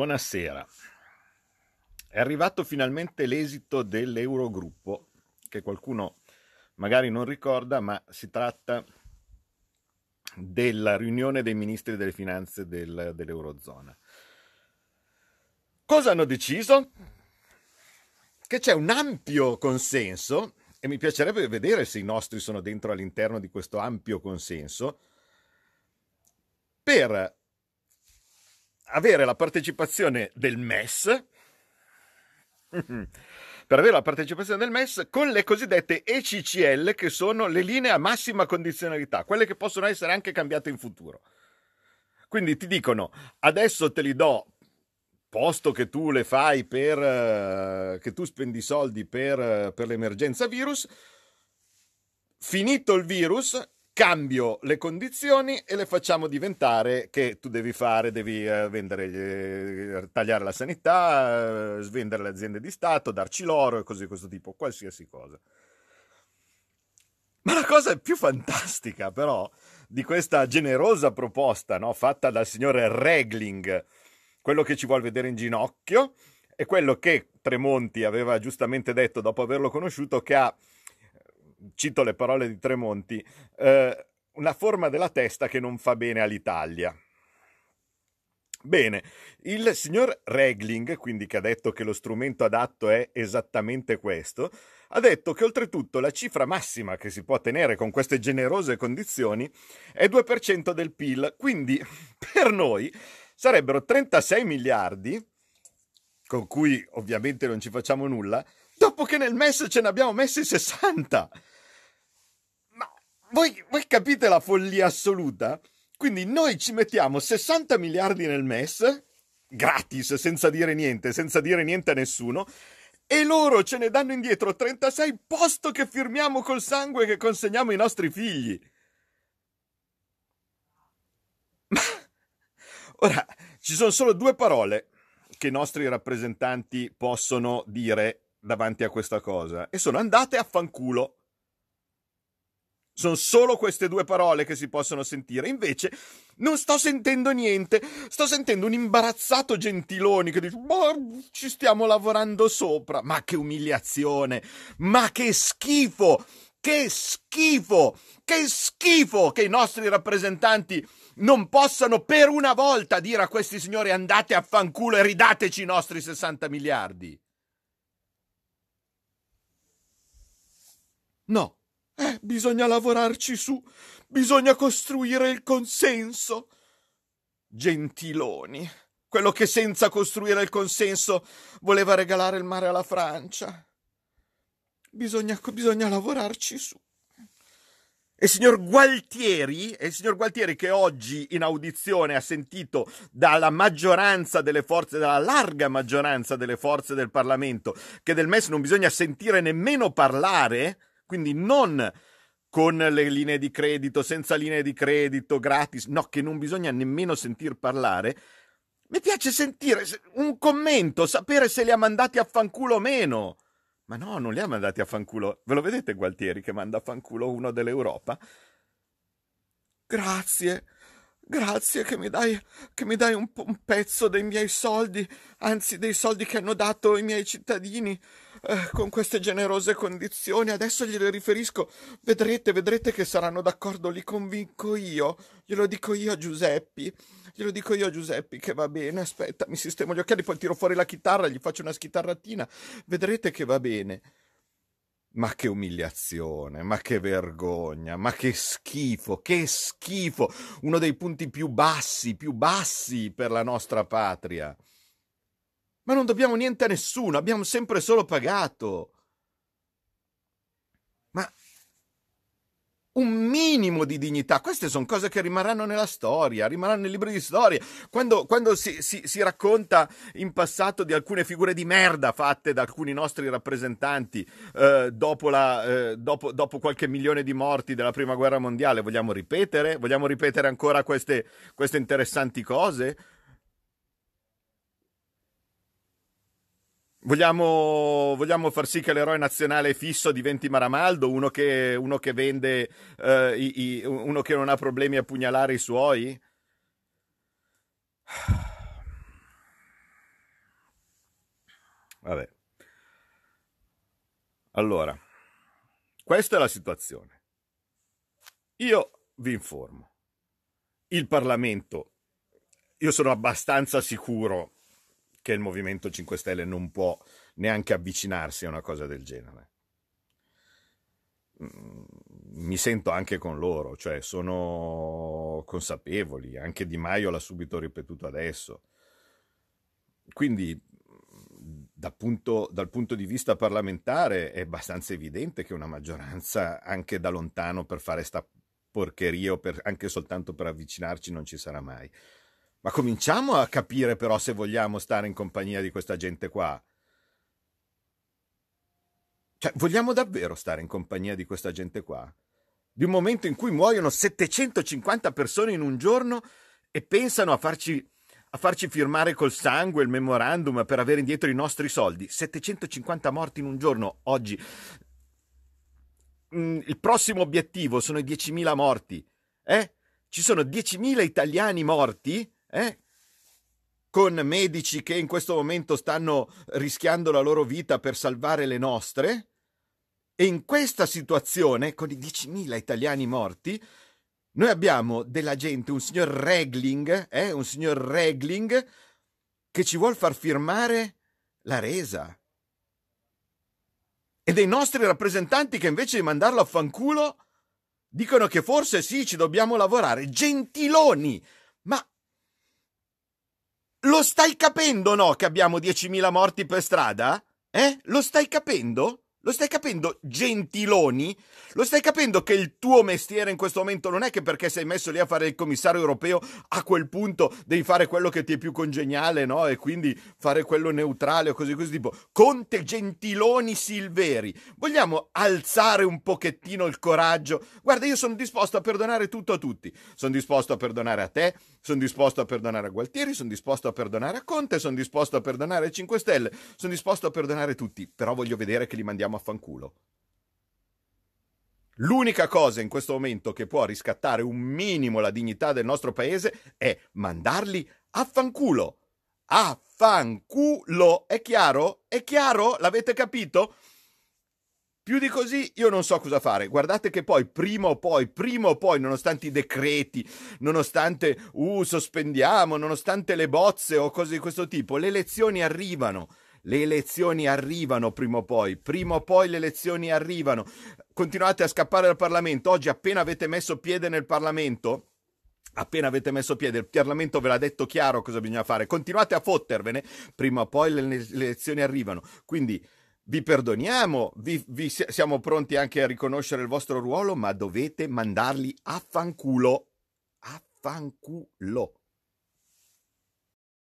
Buonasera. È arrivato finalmente l'esito dell'Eurogruppo, che qualcuno magari non ricorda, ma si tratta della riunione dei ministri delle finanze del, dell'Eurozona. Cosa hanno deciso? Che c'è un ampio consenso, e mi piacerebbe vedere se i nostri sono dentro all'interno di questo ampio consenso, per avere la partecipazione del MES, per avere la partecipazione del MES con le cosiddette ECCL, che sono le linee a massima condizionalità, quelle che possono essere anche cambiate in futuro. Quindi ti dicono, adesso te li do, posto che tu le fai per, uh, che tu spendi soldi per, uh, per l'emergenza virus, finito il virus, cambio le condizioni e le facciamo diventare che tu devi fare, devi eh, vendere, eh, tagliare la sanità, eh, svendere le aziende di Stato, darci l'oro e così questo tipo, qualsiasi cosa. Ma la cosa più fantastica però di questa generosa proposta no, fatta dal signore Regling, quello che ci vuole vedere in ginocchio, è quello che Tremonti aveva giustamente detto dopo averlo conosciuto, che ha cito le parole di Tremonti, eh, una forma della testa che non fa bene all'Italia. Bene, il signor Regling, quindi che ha detto che lo strumento adatto è esattamente questo, ha detto che oltretutto la cifra massima che si può tenere con queste generose condizioni è 2% del PIL, quindi per noi sarebbero 36 miliardi, con cui ovviamente non ci facciamo nulla, dopo che nel MES ce ne abbiamo messi 60 voi, voi capite la follia assoluta? Quindi noi ci mettiamo 60 miliardi nel MES, gratis, senza dire niente, senza dire niente a nessuno, e loro ce ne danno indietro 36 posto che firmiamo col sangue che consegniamo ai nostri figli. Ma ora ci sono solo due parole che i nostri rappresentanti possono dire davanti a questa cosa e sono andate a fanculo. Sono solo queste due parole che si possono sentire. Invece non sto sentendo niente. Sto sentendo un imbarazzato Gentiloni che dice: boh, ci stiamo lavorando sopra. Ma che umiliazione! Ma che schifo! Che schifo! Che schifo che i nostri rappresentanti non possano per una volta dire a questi signori andate a fanculo e ridateci i nostri 60 miliardi. No. Eh, bisogna lavorarci su, bisogna costruire il consenso. Gentiloni, quello che senza costruire il consenso voleva regalare il mare alla Francia. Bisogna, bisogna lavorarci su. E signor Gualtieri, e il signor Gualtieri che oggi in audizione ha sentito dalla maggioranza delle forze, dalla larga maggioranza delle forze del Parlamento, che del MES non bisogna sentire nemmeno parlare, quindi non con le linee di credito, senza linee di credito, gratis, no, che non bisogna nemmeno sentir parlare. Mi piace sentire un commento, sapere se li ha mandati a fanculo o meno. Ma no, non li ha mandati a fanculo. Ve lo vedete Gualtieri che manda a fanculo uno dell'Europa? Grazie, grazie che mi dai, che mi dai un, un pezzo dei miei soldi, anzi dei soldi che hanno dato i miei cittadini eh, con queste generose condizioni. Adesso gliele riferisco. Vedrete, vedrete che saranno d'accordo. Li convinco io. Glielo dico io a Giuseppi. Glielo dico io a Giuseppi che va bene. Aspetta, mi sistemo gli occhiali, poi tiro fuori la chitarra, gli faccio una schitarratina. Vedrete che va bene. Ma che umiliazione, ma che vergogna, ma che schifo, che schifo. Uno dei punti più bassi, più bassi per la nostra patria. Ma non dobbiamo niente a nessuno, abbiamo sempre solo pagato. Ma un minimo di dignità. Queste sono cose che rimarranno nella storia, rimarranno nei libri di storia. Quando, quando si, si, si, racconta in passato di alcune figure di merda fatte da alcuni nostri rappresentanti eh, dopo, la, eh, dopo, dopo, qualche milione di morti della prima guerra mondiale, vogliamo ripetere? Vogliamo ripetere ancora queste, queste interessanti cose? Vogliamo, vogliamo, far sì che l'eroe nazionale fisso diventi Maramaldo, uno che, uno che vende, uh, i, i, uno che non ha problemi a pugnalare i suoi? Vabbè. Allora, questa è la situazione. Io vi informo. Il Parlamento, io sono abbastanza sicuro che il Movimento 5 Stelle non può neanche avvicinarsi a una cosa del genere. Mm, mi sento anche con loro, cioè sono consapevoli, anche Di Maio l'ha subito ripetuto adesso. Quindi da punto, dal punto di vista parlamentare è abbastanza evidente che una maggioranza anche da lontano per fare sta porcheria o per, anche soltanto per avvicinarci non ci sarà mai. Ma cominciamo a capire però se vogliamo stare in compagnia di questa gente qua. Cioè, vogliamo davvero stare in compagnia di questa gente qua? Di un momento in cui muoiono 750 persone in un giorno e pensano a farci, a farci firmare col sangue il memorandum per avere indietro i nostri soldi. 750 morti in un giorno oggi. Mm, il prossimo obiettivo sono i 10.000 morti. Eh? Ci sono 10.000 italiani morti, eh? con medici che in questo momento stanno rischiando la loro vita per salvare le nostre. E in questa situazione, con i 10.000 italiani morti, noi abbiamo della gente, un signor Regling, eh, un signor Regling, che ci vuol far firmare la resa. E dei nostri rappresentanti che invece di mandarlo a fanculo dicono che forse sì, ci dobbiamo lavorare. Gentiloni! Lo stai capendo, no, che abbiamo 10.000 morti per strada? Eh? Lo stai capendo? Lo stai capendo, Gentiloni? Lo stai capendo che il tuo mestiere in questo momento non è che perché sei messo lì a fare il commissario europeo, a quel punto devi fare quello che ti è più congeniale, no? E quindi fare quello neutrale o così così tipo. Conte Gentiloni Silveri. Vogliamo alzare un pochettino il coraggio? Guarda, io sono disposto a perdonare tutto a tutti. Sono disposto a perdonare a te, sono disposto a perdonare a Gualtieri, sono disposto a perdonare a Conte, sono disposto a perdonare a 5 Stelle, sono disposto a perdonare tutti, però voglio vedere che li mandiamo a fanculo. L'unica cosa in questo momento che può riscattare un minimo la dignità del nostro paese è mandarli a fanculo. A fanculo. È chiaro? È chiaro? L'avete capito? Più di così io non so cosa fare. Guardate che poi, prima o poi, prima o poi, nonostante i decreti, nonostante, uh, sospendiamo, nonostante le bozze o cose di questo tipo, le elezioni arrivano. Le elezioni arrivano prima o poi, prima o poi le elezioni arrivano. Continuate a scappare dal Parlamento. Oggi appena avete messo piede nel Parlamento, appena avete messo piede, il Parlamento ve l'ha detto chiaro cosa bisogna fare. Continuate a fottervene, prima o poi le, le elezioni arrivano. Quindi vi perdoniamo, vi, vi, siamo pronti anche a riconoscere il vostro ruolo, ma dovete mandarli a fanculo. A fanculo.